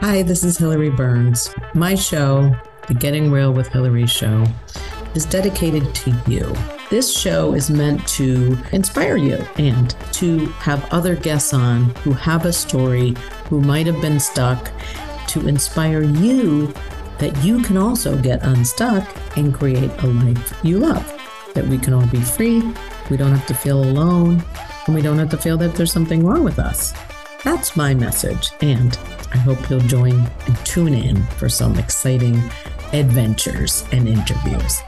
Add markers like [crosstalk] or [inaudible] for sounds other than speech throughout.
Hi, this is Hilary Burns. My show, The Getting Real with Hilary Show, is dedicated to you. This show is meant to inspire you and to have other guests on who have a story, who might have been stuck, to inspire you that you can also get unstuck and create a life you love. That we can all be free, we don't have to feel alone, and we don't have to feel that there's something wrong with us. That's my message, and I hope you'll join and tune in for some exciting adventures and interviews.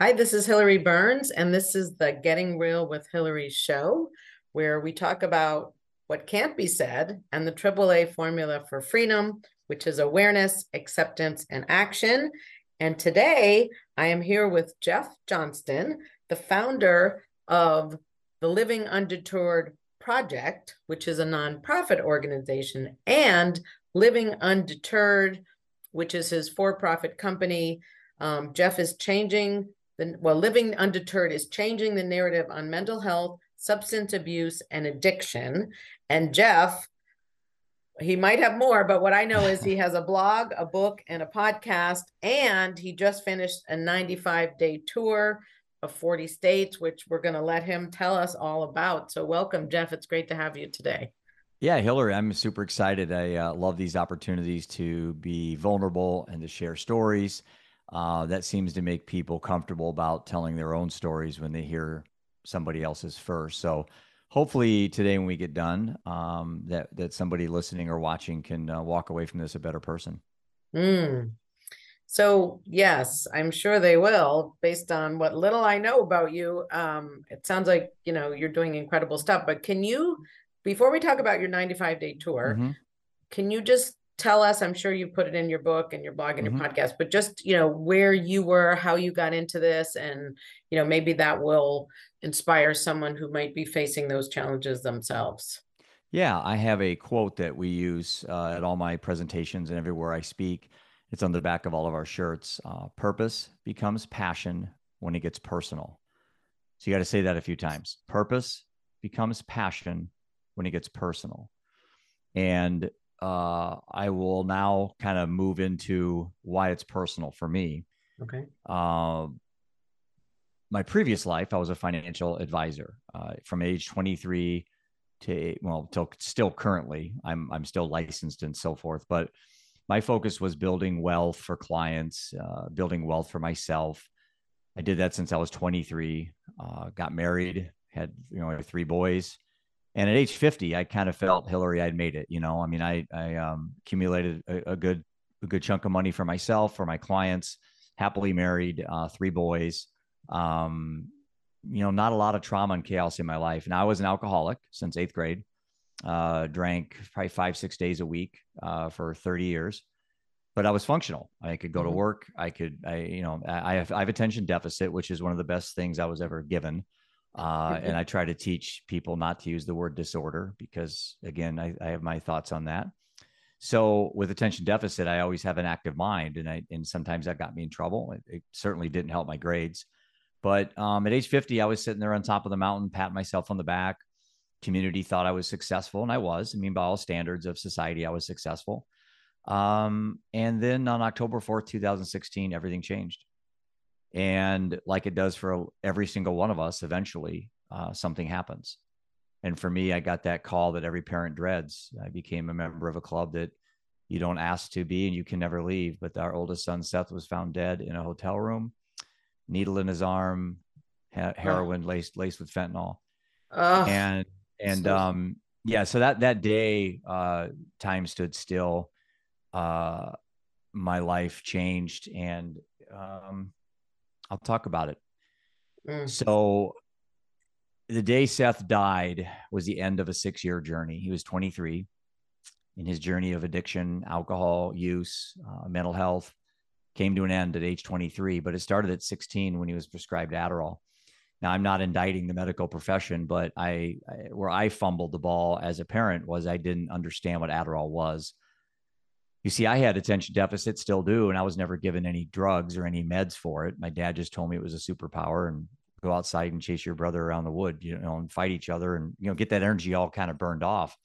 Hi, this is Hilary Burns, and this is the Getting Real with Hilary show, where we talk about what can't be said and the AAA formula for freedom, which is awareness, acceptance, and action. And today I am here with Jeff Johnston, the founder of the Living Undeterred Project, which is a nonprofit organization, and Living Undeterred, which is his for profit company. Um, Jeff is changing the well, Living Undeterred is changing the narrative on mental health, substance abuse, and addiction. And Jeff, he might have more, but what I know is he [laughs] has a blog, a book, and a podcast. And he just finished a 95 day tour of 40 states, which we're going to let him tell us all about. So, welcome, Jeff. It's great to have you today. Yeah, Hilary, I'm super excited. I uh, love these opportunities to be vulnerable and to share stories uh, that seems to make people comfortable about telling their own stories when they hear somebody else's first. So hopefully today when we get done, um, that that somebody listening or watching can uh, walk away from this a better person. Mm. So yes, I'm sure they will, based on what little I know about you. Um, it sounds like you know you're doing incredible stuff. But can you, before we talk about your 95 day tour, mm-hmm. can you just tell us i'm sure you put it in your book and your blog and mm-hmm. your podcast but just you know where you were how you got into this and you know maybe that will inspire someone who might be facing those challenges themselves. Yeah i have a quote that we use uh, at all my presentations and everywhere i speak. It's on the back of all of our shirts uh, purpose becomes passion when it gets personal. So you got to say that a few times. Purpose becomes passion when it gets personal. And uh, I will now kind of move into why it's personal for me. Okay. Uh, my previous life, I was a financial advisor uh, from age 23 to well, till still currently, I'm I'm still licensed and so forth. But my focus was building wealth for clients, uh, building wealth for myself. I did that since I was 23. Uh, got married, had you know three boys and at age 50 i kind of felt hilary i'd made it you know? I mean i i um, accumulated a, a, good a good chunk of money for myself for my clients happily married uh, three boys um, you know not a lot of trauma and chaos in my life. And i was an alcoholic since eighth grade uh, drank probably five six days a week uh, for 30 years. But i was functional. I could go mm-hmm. to work. I could i you know I have, I have attention deficit which is one of the best things i was ever given uh, and I try to teach people not to use the word disorder because, again, I, I, have my thoughts on that. So with attention deficit, I always have an active mind, and I and sometimes that got me in trouble. It, it certainly didn't help my grades. But um, at age 50, I was sitting there on top of the mountain, patting myself on the back. Community thought I was successful, and I was. I mean, by all standards of society, I was successful. Um, and then on October 4th, 2016, everything changed. And like it does for every single one of us, eventually uh, something happens. And for me, I got that call that every parent dreads. I became a member of a club that you don't ask to be and you can never leave. But our oldest son, Seth, was found dead in a hotel room, needle in his arm, heroin laced, laced with fentanyl. and, and, so- um, yeah, so that, that day, uh, time stood still. Uh, my life changed and, um, I'll talk about it. Mm. So the day Seth died was the end of a six year journey. He was 23 in his journey of addiction, alcohol use, uh, mental health came to an end at age 23, but it started at 16 when he was prescribed Adderall. Now, I'm not indicting the medical profession, but I, I where I fumbled the ball as a parent was I didn't understand what Adderall was. You see, I had attention deficit, still do, and I was never given any drugs or any meds for it. My dad just told me it was a superpower and go outside and chase your brother around the wood, you know, and fight each other and you know get that energy all kind of burned off.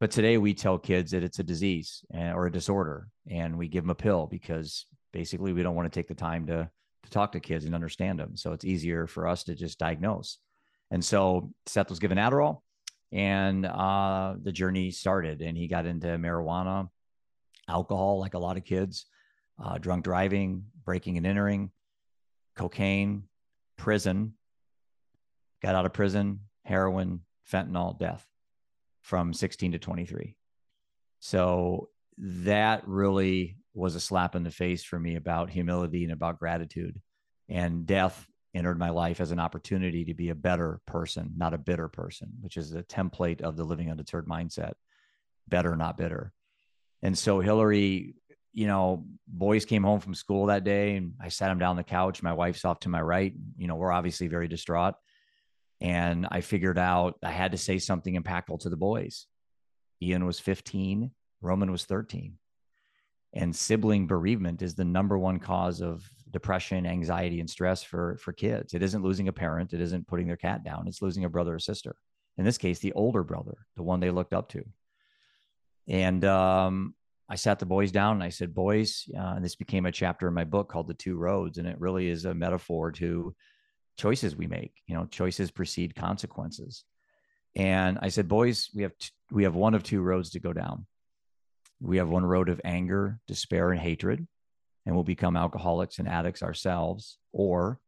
But today we tell kids that it's a disease eh, or a disorder, and we give them a pill because basically we don't want to take the time to to talk to kids and understand them. So it's easier for us to just diagnose. And so Seth was given Adderall, and uh, the journey started. And he got into marijuana, alcohol, like a lot of kids, uh, drunk driving, breaking and entering, cocaine, prison, got out of prison, heroin, fentanyl, death from 16 to 23. So that really was a slap in the face for me about humility and about gratitude. And death entered my life as an opportunity to be a better person, not a bitter person, which is the template of the living undeterred mindset better, not bitter. And so Hilary, you know, boys came home from school that day and I sat him down on the couch. My wife's off to my right. You know, we're obviously very distraught. And I figured out I had to say something impactful to the boys. Ian was 15, Roman was 13. And sibling bereavement is the number one cause of depression, anxiety, and stress for, for kids. It isn't losing a parent, it isn't putting their cat down, it's losing a brother or sister. In this case, the older brother, the one they looked up to. And um, I sat the boys down and I said, Boys, uh, and this became a chapter in my book called The Two Roads. And it really is a metaphor to choices we make. You know, choices precede consequences. And I said, Boys, we have, t- we have one of two roads to go down. We have one road of anger, despair, and hatred, and we'll become alcoholics and addicts ourselves. Or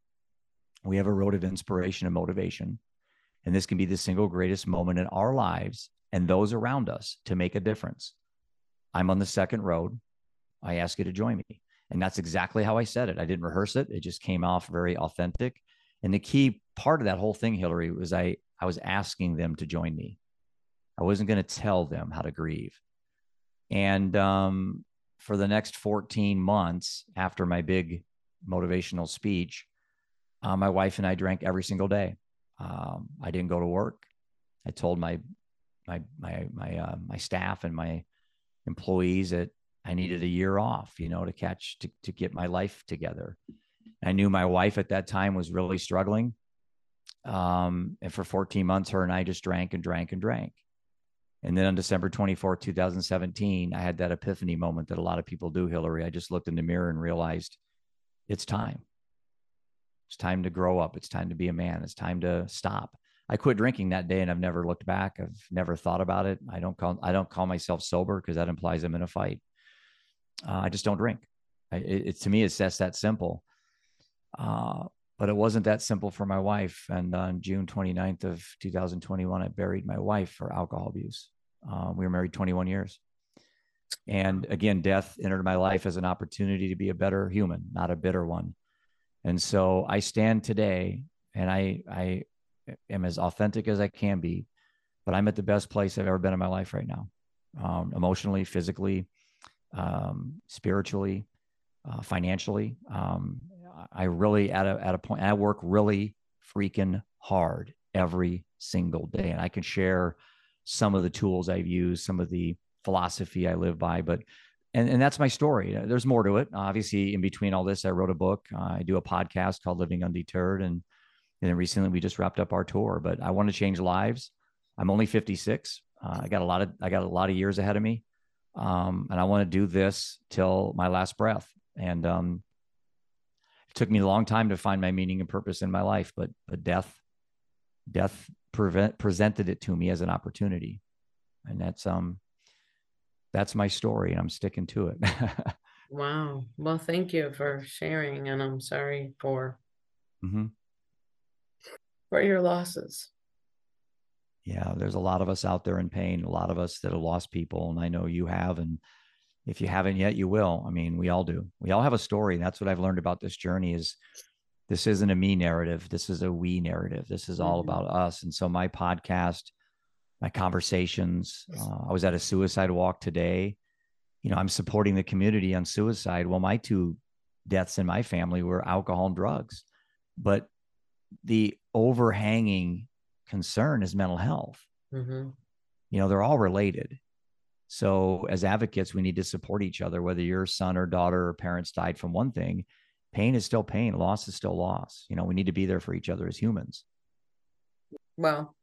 we have a road of inspiration and motivation. And this can be the single greatest moment in our lives and those around us to make a difference. I'm on the second road. I ask you to join me. And that's exactly how I said it. I didn't rehearse it. It just came off very authentic. And the key part of that whole thing, Hilary, was I, I was asking them to join me. I wasn't going to tell them how to grieve. And um, for the next 14 months after my big motivational speech, uh, my wife and I drank every single day. Um, I didn't go to work. I told my my my my uh, my staff and my employees that I needed a year off, you know, to catch to to get my life together. I knew my wife at that time was really struggling. Um, and for 14 months, her and I just drank and drank and drank. And then on December 24, 2017, I had that epiphany moment that a lot of people do, Hilary. I just looked in the mirror and realized it's time. It's time to grow up. It's time to be a man. It's time to stop. I quit drinking that day and I've never looked back. I've never thought about it. I don't call I don't call myself sober because that implies I'm in a fight. Uh, I just don't drink. I, it, it, to me, it's just that simple. Uh, but it wasn't that simple for my wife. And on June 29th of 2021, I buried my wife for alcohol abuse. Uh, we were married 21 years. And again, death entered my life as an opportunity to be a better human, not a bitter one. And so I stand today and I, I am as authentic as I can be, but I'm at the best place I've ever been in my life right now, um, emotionally, physically, um, spiritually, uh, financially. Um, I really at a at a point I work really freaking hard every single day, and I can share some of the tools I've used, some of the philosophy I live by, but. And, and that's my story. There's more to it. Obviously, in between all this, I wrote a book. Uh, I do a podcast called Living Undeterred, and and then recently we just wrapped up our tour. But I want to change lives. I'm only 56. Uh, I got a lot of I got a lot of years ahead of me, um, and I want to do this till my last breath. And um, it took me a long time to find my meaning and purpose in my life, but but death death prevent, presented it to me as an opportunity, and that's um that's my story, and I'm sticking to it. [laughs] wow. Well, thank you for sharing, and I'm sorry for. Mm-hmm for your losses. Yeah, there's a lot of us out there in pain, a lot of us that have lost people, and I know you have. And if you haven't yet, you will. I mean, we all do. We all have a story. And that's what I've learned about this journey is this isn't a me narrative. This is a we narrative. This is all mm-hmm. about us. And so my podcast, my conversations, uh, I was at a suicide walk today. You know, I'm supporting the community on suicide. Well, my two deaths in my family were alcohol and drugs. But the overhanging concern is mental health. Mm-hmm. You know, they're all related. So, as advocates, we need to support each other, whether your son or daughter or parents died from one thing. Pain is still pain, loss is still loss. You know, we need to be there for each other as humans. Well,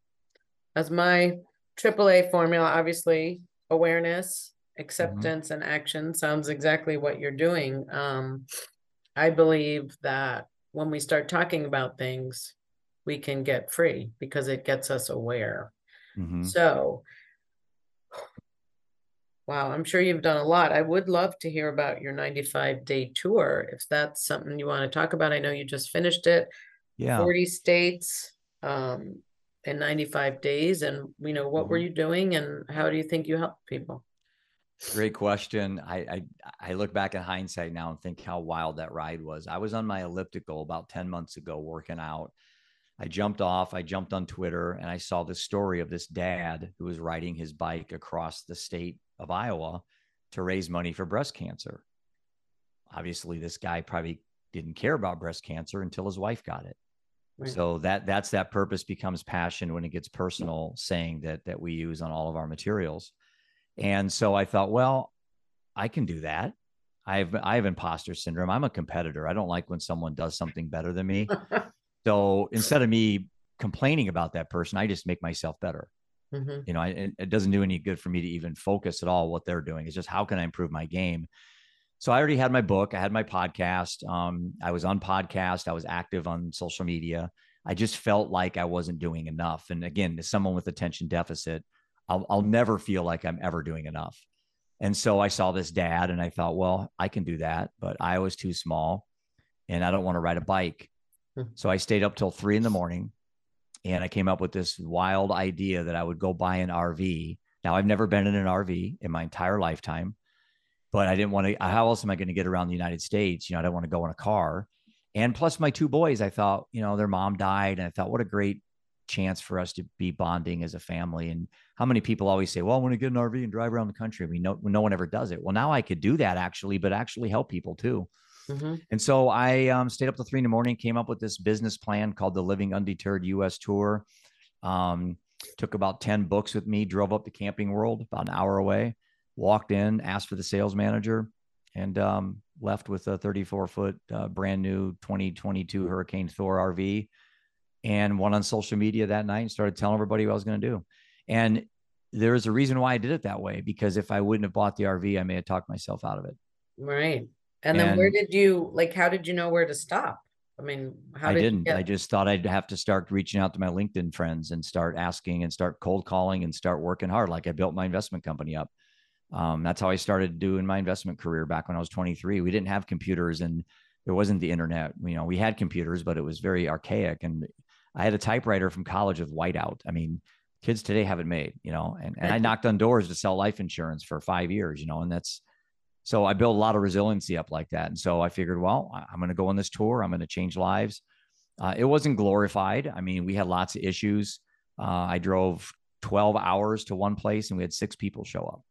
as my AAA formula, obviously, awareness, mm-hmm. acceptance, mm-hmm. and action sounds exactly what you're doing. Um, I believe that when we start talking about things, we can get free because it gets us aware. Mm-hmm. So, wow, I'm sure you've done a lot. I would love to hear about your 95 day tour if that's something you want to talk about. I know you just finished it. Yeah. 40 states um, in 95 days. And, you know, what mm-hmm. were you doing and how do you think you helped people? Great question. I, I, I look back in hindsight now and think how wild that ride was. I was on my elliptical about 10 months ago working out I jumped off, I jumped on Twitter, and I saw this story of this dad who was riding his bike across the state of Iowa to raise money for breast cancer. Obviously, this guy probably didn't care about breast cancer until his wife got it. Right. So that that's that purpose becomes passion when it gets personal, saying that that we use on all of our materials. And so I thought, well, I can do that. I have I have imposter syndrome. I'm a competitor. I don't like when someone does something better than me. [laughs] So instead of me complaining about that person, I just make myself better. Mm-hmm. You know, I, it doesn't do any good for me to even focus at all what they're doing. It's just how can I improve my game? So I already had my book, I had my podcast. Um, I was on podcast, I was active on social media. I just felt like I wasn't doing enough. And again, as someone with attention deficit, I'll, I'll never feel like I'm ever doing enough. And so I saw this dad and I thought, well, I can do that, but I was too small and I don't want to ride a bike. Hmm. so I stayed up till three in the morning and I came up with this wild idea that I would go buy an RV. Now, I've never been in an RV in my entire lifetime, but I didn't want to. How else am I going to get around the United States? You know, I don't want to go in a car. And plus, my two boys, I thought, you know, their mom died. And I thought, what a great chance for us to be bonding as a family. And how many people always say, well, I want to get an RV and drive around the country. I mean, no, no one ever does it. Well, now I could do that actually, but actually help people too. Mm-hmm. And so I um, stayed up till three in the morning, came up with this business plan called the Living Undeterred US Tour. Um, took about 10 books with me, drove up to Camping World, about an hour away, walked in, asked for the sales manager, and um, left with a 34 foot uh, brand new 2022 Hurricane Thor RV and went on social media that night and started telling everybody what I was going to do. And there's a reason why I did it that way because if I wouldn't have bought the RV, I may have talked myself out of it. Right. And then where did you like how did you know where to stop? I mean, how I did didn't. Get... I just thought I'd have to start reaching out to my LinkedIn friends and start asking and start cold calling and start working hard. Like I built my investment company up. Um, that's how I started doing my investment career back when I was 23. We didn't have computers and there wasn't the internet. You know, we had computers, but it was very archaic. And I had a typewriter from college with whiteout. I mean, kids today have it made, you know, and, and I knocked on doors to sell life insurance for five years, you know, and that's so I built a lot of resiliency up like that. And so I figured, well, I'm going to go on this tour. I'm going to change lives. Uh, it wasn't glorified. I mean, we had lots of issues. Uh, I drove 12 hours to one place and we had six people show up.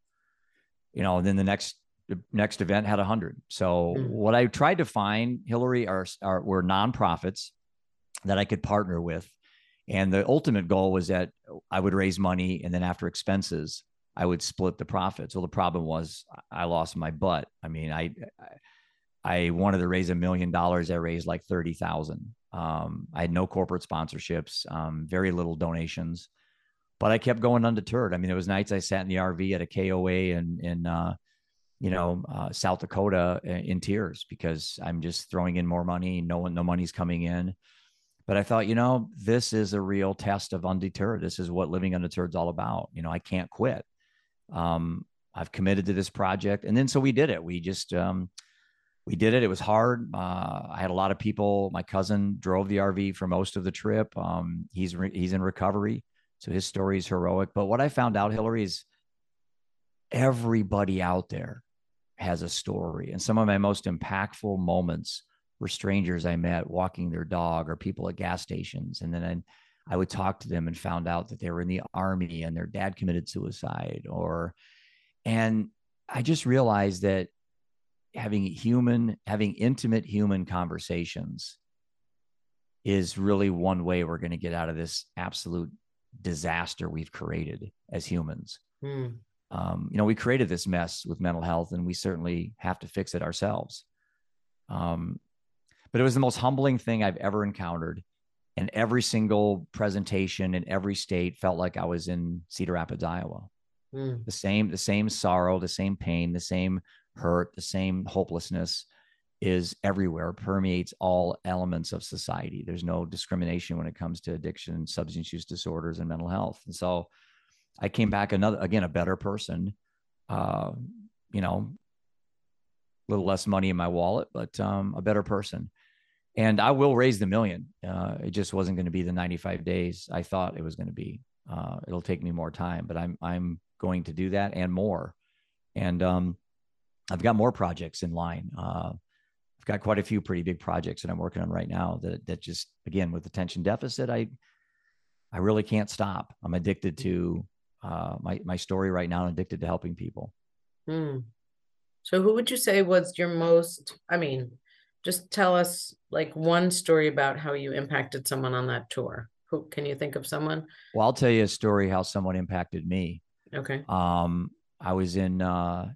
You know, and then the next the next event had 100. So mm. what I tried to find, Hilary, are, are were nonprofits that I could partner with. And the ultimate goal was that I would raise money and then after expenses, I would split the profits. Well, the problem was I lost my butt. I mean, I I wanted to raise a million dollars. I raised like thirty thousand. Um, I had no corporate sponsorships, um, very little donations, but I kept going undeterred. I mean, there was nights I sat in the RV at a KOA in in uh, you know uh, South Dakota in tears because I'm just throwing in more money. No one, no money's coming in. But I thought, you know, this is a real test of undeterred. This is what living undeterred is all about. You know, I can't quit um, I've committed to this project. And then so we did it. We just, um, we did it. It was hard. Uh, I had a lot of people. My cousin drove the RV for most of the trip. Um, he's re- he's in recovery, so his story is heroic. But what I found out, Hilary, is everybody out there has a story, and some of my most impactful moments were strangers I met walking their dog or people at gas stations, and then I, I would talk to them and found out that they were in the army and their dad committed suicide or and I just realized that having human having intimate human conversations is really one way we're going to get out of this absolute disaster we've created as humans. Hmm. um, you know, we created this mess with mental health and we certainly have to fix it ourselves. Um, but it was the most humbling thing I've ever encountered. And every single presentation in every state felt like I was in Cedar Rapids, Iowa. Mm. The same, the same sorrow, the same pain, the same hurt, the same hopelessness is everywhere, permeates all elements of society. There's no discrimination when it comes to addiction, substance use disorders, and mental health. And so I came back another again a better person. Uh, you know, a little less money in my wallet, but um, a better person. And I will raise the million. Uh, it just wasn't going to be the 95 days I thought it was going to be. Uh, it'll take me more time, but I'm I'm going to do that and more. And um, I've got more projects in line. Uh, I've got quite a few pretty big projects that I'm working on right now. That that just again with attention deficit, I I really can't stop. I'm addicted to uh, my my story right now. I'm addicted to helping people. Hmm. So, who would you say was your most? I mean, just tell us like one story about how you impacted someone on that tour. Who can you think of someone? Well, I'll tell you a story how someone impacted me. Okay. Um, I was in uh,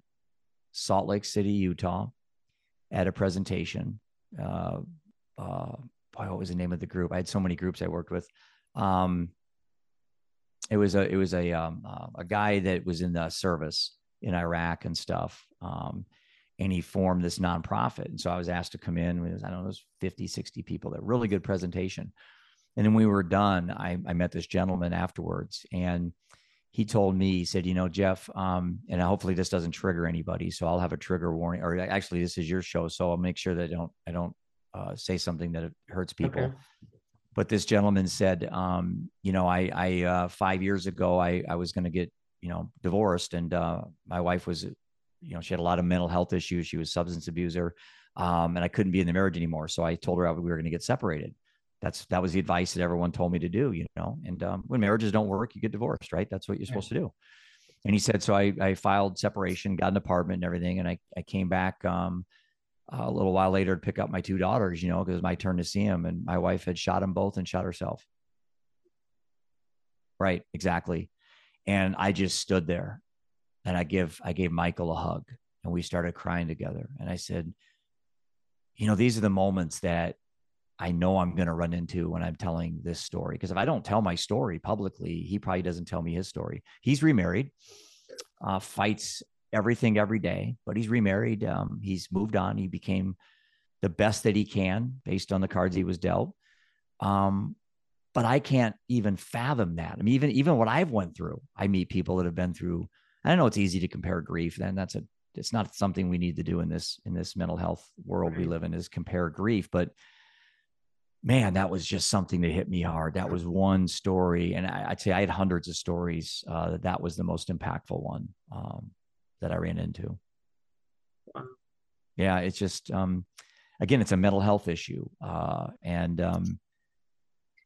Salt Lake City, Utah, at a presentation. Uh, uh, what was the name of the group? I had so many groups I worked with. Um, it was a it was a um, uh, a guy that was in the service in Iraq and stuff. Um, and he formed this nonprofit. And so I was asked to come in with, I don't know, it was 50, 60 people that really good presentation. And then we were done. I, I met this gentleman afterwards and he told me, he said, you know, Jeff, um, and hopefully this doesn't trigger anybody. So I'll have a trigger warning or actually this is your show. So I'll make sure that I don't, I don't uh, say something that hurts people. Okay but this gentleman said, um, you know, I, I uh, five years ago, I, I was going to get, you know, divorced, and uh, my wife was, you know, she had a lot of mental health issues. She was substance abuser, um, and I couldn't be in the marriage anymore. So I told her we were going to get separated. That's that was the advice that everyone told me to do, you know. And um, when marriages don't work, you get divorced, right? That's what you're supposed to do. And he said, so I, I filed separation, got an apartment and everything, and I, I came back. Um, a little while later to pick up my two daughters, you know, because it was my turn to see them. And my wife had shot them both and shot herself. Right, exactly. And I just stood there and I give I gave Michael a hug and we started crying together. And I said, you know, these are the moments that I know I'm going to run into when I'm telling this story. Because if I don't tell my story publicly, he probably doesn't tell me his story. He's remarried, uh, fights everything every day, but he's remarried. Um, he's moved on. He became the best that he can based on the cards he was dealt. Um, but I can't even fathom that. I mean, even even what I've went through, I meet people that have been through. I know it's easy to compare grief. Then that's a it's not something we need to do in this in this mental health world right. we live in is compare grief. But man, that was just something that hit me hard. That was one story, and I, would say I had hundreds of stories. Uh, that was the most impactful one. Um, that I ran into. Yeah, it's just um, again, it's a mental health issue, uh, and um,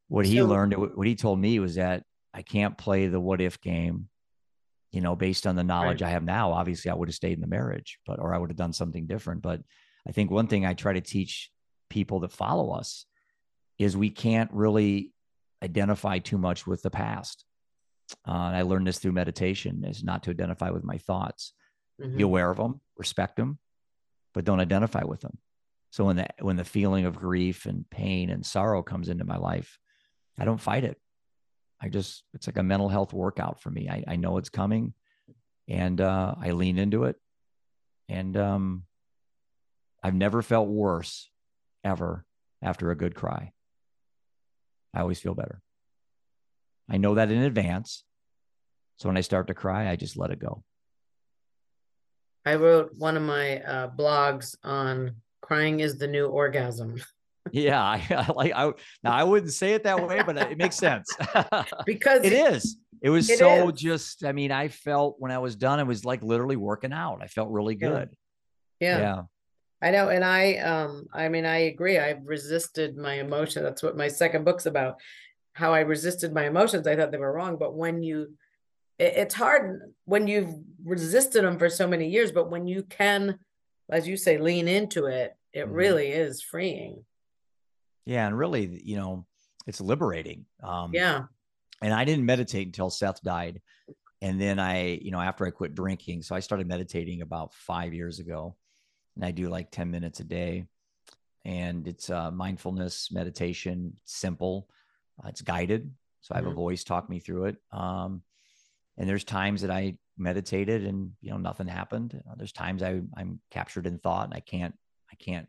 what so, he learned, what he told me was that I can't play the what if game. You know, based on the knowledge right. I have now, obviously I would have stayed in the marriage, but or I would have done something different. But I think one thing I try to teach people that follow us is we can't really identify too much with the past. Uh, and I learned this through meditation: is not to identify with my thoughts mm-hmm. be aware of them, respect them, but don't identify with them. So when the when the feeling of grief and pain and sorrow comes into my life, I don't fight it. I just it's like a mental health workout for me. I, I know it's coming, and uh, I lean into it. And um, I've never felt worse ever after a good cry. I always feel better. I know that in advance. So when I start to cry, I just let it go. I wrote one of my uh, blogs on crying is the new orgasm. [laughs] yeah, I, [laughs] I, like. I now I wouldn't say it that way, but it makes sense [laughs] because it is. It was it so is. just. I mean, I felt when I was done, it was like literally working out. I felt really good. Yeah. yeah. yeah. I know, and I, um, I mean, I agree. I've resisted my emotion. That's what my second book's about. How I resisted my emotions. I thought they were wrong, but when you it's hard when you've resisted them for so many years but when you can as you say lean into it it mm-hmm. really is freeing yeah and really you know it's liberating um yeah and i didn't meditate until seth died and then I, you know, after I quit drinking, so I started meditating about five years ago, and I do like 10 minutes a day. And it's uh, mindfulness meditation, simple, uh, it's guided. So I have mm-hmm. a voice talk me through it. Um, and there's times that I meditated and you know nothing happened. Uh, there's times I I'm captured in thought and I can't I can't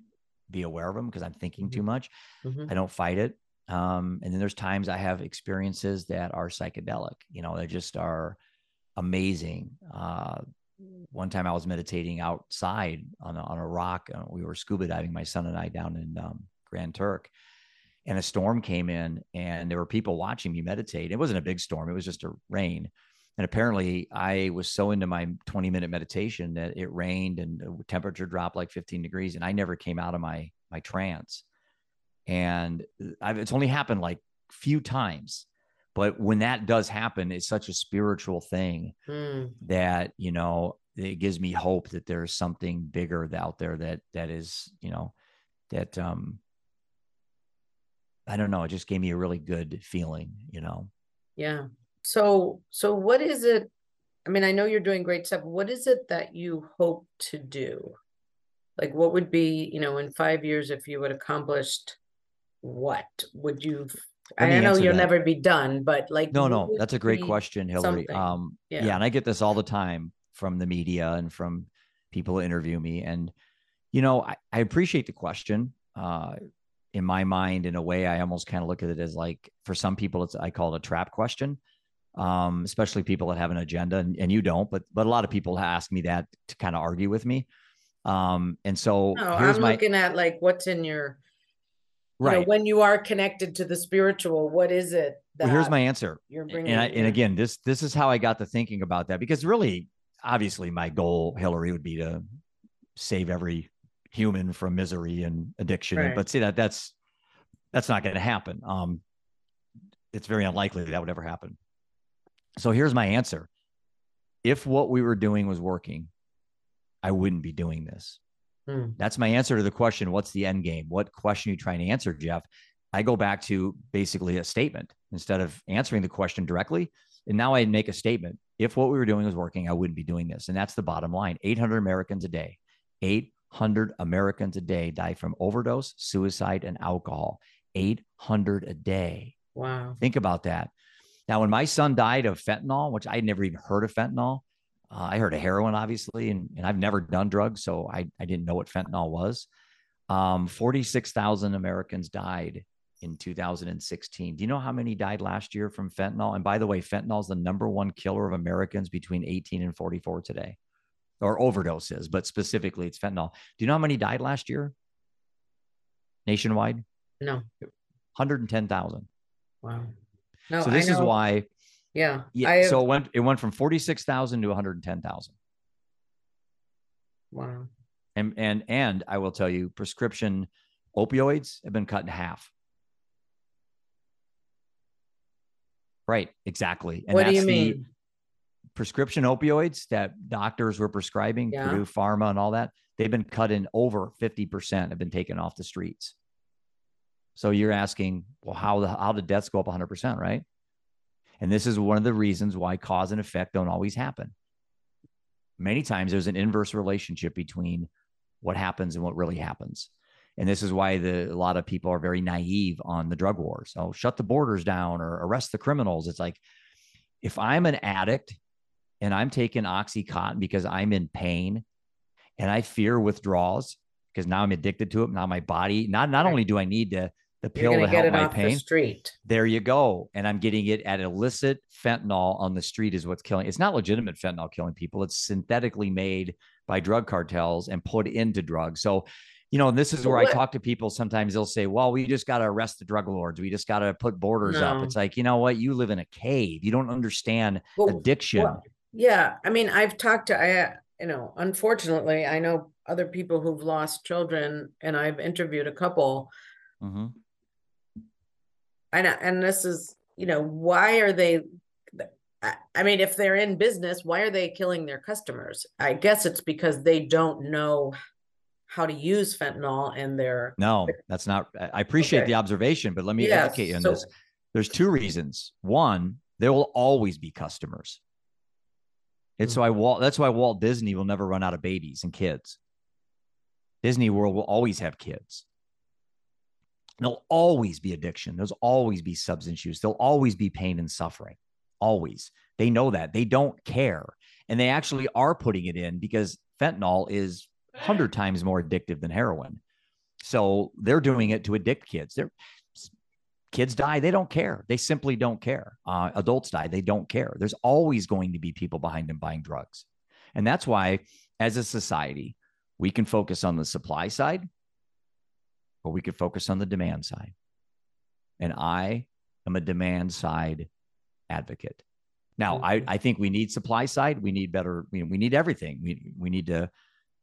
be aware of them because I'm thinking mm-hmm. too much. Mm-hmm. I don't fight it. Um, and then there's times I have experiences that are psychedelic. You know, they just are amazing. Uh, one time I was meditating outside on a, on a rock. Uh, we were scuba diving, my son and I, down in um, Grand Turk, and a storm came in, and there were people watching me meditate. It wasn't a big storm; it was just a rain. And apparently, I was so into my 20 minute meditation that it rained and the temperature dropped like 15 degrees, and I never came out of my my trance. And uh, I've, it's only happened like few times but when that does happen it's such a spiritual thing mm. that you know it gives me hope that there's something bigger out there that that is you know that um i don't know it just gave me a really good feeling you know yeah so so what is it i mean i know you're doing great stuff what is it that you hope to do like what would be you know in five years if you had accomplished what would you I know you'll that. never be done, but like no, no, that's a great question, Hilary. Something. Um, yeah. yeah, and I get this all the time from the media and from people who interview me, and you know, I, I appreciate the question. Uh, in my mind, in a way, I almost kind of look at it as like for some people, it's I call it a trap question. Um, especially people that have an agenda, and, and you don't, but but a lot of people ask me that to kind of argue with me. Um, and so no, I'm my, looking at like what's in your right know, when you are connected to the spiritual what is it well, here's my answer. you're bringing and, I, and again this this is how i got to thinking about that because really obviously my goal hilary would be to save every human from misery and addiction right. but see that that's that's not going to happen. Um it's very unlikely that, that would ever happen so here's my answer if what we were doing was working i wouldn't be doing this Hmm. That's my answer to the question what's the end game? What question are you trying to answer, Jeff? I go back to basically a statement instead of answering the question directly. And now I make a statement. If what we were doing was working, I wouldn't be doing this. And that's the bottom line 800 Americans a day, 800 Americans a day die from overdose, suicide, and alcohol. 800 a day. Wow. Think about that. Now, when my son died of fentanyl, which I'd never even heard of fentanyl, uh, I heard of heroin, obviously, and, and I've never done drugs, so I, I didn't know what fentanyl was. Um, 46,000 Americans died in 2016. Do you know how many died last year from fentanyl? And by the way, fentanyl is the number one killer of Americans between 18 and 44 today, or overdoses, but specifically it's fentanyl. Do you know how many died last year nationwide? No. 110,000. Wow. No, so this is why yeah. Yeah. I, so it went it went from 46,000 to 110,000. Wow. And and and I will tell you prescription opioids have been cut in half. Right, exactly. And what do you mean? prescription opioids that doctors were prescribing, yeah. Purdue Pharma and all that, they've been cut in over 50% have been taken off the streets. So you're asking, well, how the how did deaths go up 100%, right? And this is one of the reasons why cause and effect don't always happen. Many times there's an inverse relationship between what happens and what really happens. And this is why the, a lot of people are very naive on the drug wars. Oh, shut the borders down or arrest the criminals. It's like, if I'm an addict and I'm taking Oxycontin because I'm in pain and I fear withdrawals because now I'm addicted to it. Now my body, not, not only do I need to the pill to help my pain. The street. There you go. And I'm getting it at illicit fentanyl on the street is what's killing. It's not legitimate fentanyl killing people. It's synthetically made by drug cartels and put into drugs. So, you know, this is where I talk to people. Sometimes they'll say, well, we just got to arrest the drug lords. We just got to put borders no. up. It's like, you know what? You live in a cave. You don't understand well, addiction. Well, yeah. I mean, I've talked to, I, you know, unfortunately, I know other people who've lost children and I've interviewed a couple. Mm-hmm and and this is you know why are they I mean, if they're in business, why are they killing their customers? I guess it's because they don't know how to use fentanyl in their. No, that's not. I appreciate okay. the observation, but let me educate you on so, this. There's two reasons. One, there will always be customers. It's mm. why Walt. That's why Walt Disney will never run out of babies and kids. Disney World will always have kids. There'll always be addiction. There'll always be substance use. There'll always be pain and suffering. Always. They know that. They don't care. And they actually are putting it in because fentanyl is 100 times more addictive than heroin. So they're doing it to addict kids. They're, kids die. They don't care. They simply don't care. Uh, adults die. They don't care. There's always going to be people behind them buying drugs. And that's why, as a society, we can focus on the supply side or we could focus on the demand side. And I am a demand side advocate. Now, mm-hmm. I, I think we need supply side. We need better, we, we need everything. We, we need to,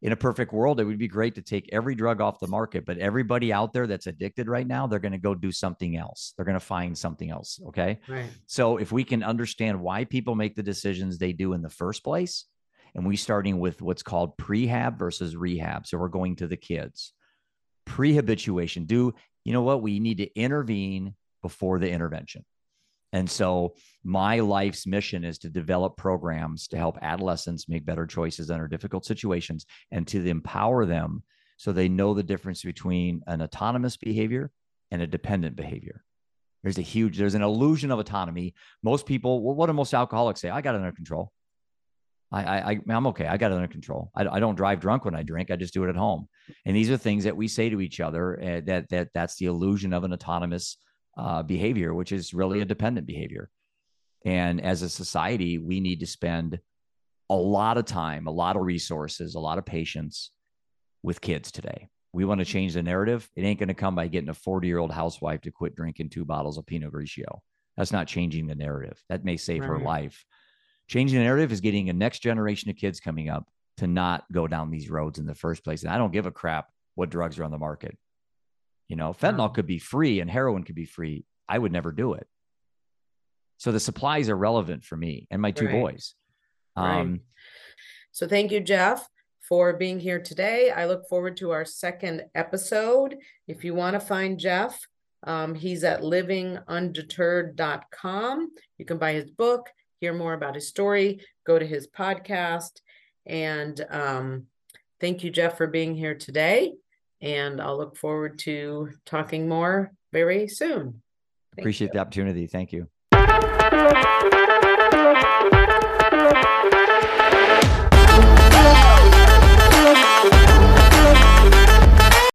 in a perfect world, it would be great to take every drug off the market, but everybody out there that's addicted right now, they're going to go do something else. They're going to find something else. Okay. Right. So if we can understand why people make the decisions they do in the first place, and we starting with what's called prehab versus rehab. So we're going to the kids pre-habituation do you know what we need to intervene before the intervention. And so my life's mission is to develop programs to help adolescents make better choices under difficult situations and to empower them so they know the difference between an autonomous behavior and a dependent behavior. There's a huge there's an illusion of autonomy. Most people what do most alcoholics say? I got it under control I, I, I'm okay. I got it under control. I, I don't drive drunk when I drink. I just do it at home. And these are things that we say to each other. Uh, that that that's the illusion of an autonomous uh, behavior, which is really a dependent behavior. And as a society, we need to spend a lot of time, a lot of resources, a lot of patience with kids today. We want to change the narrative. It ain't going to come by getting a 40 year old housewife to quit drinking two bottles of Pinot Grigio. That's not changing the narrative. That may save right. her life changing the narrative is getting a next generation of kids coming up to not go down these roads in the first place. And I don't give a crap what drugs are on the market. You know, fentanyl could be free and heroin could be free. I would never do it. So the supplies are relevant for me and my two right. boys. Um, right. So thank you, Jeff, for being here today. I look forward to our second episode. If you want to find Jeff, um, he's at livingundeterred.com. You can buy his book hear more about his story, go to his podcast. And um, thank you, Jeff, for being here today. And I'll look forward to talking more very soon. Thank Appreciate you. the opportunity. Thank you.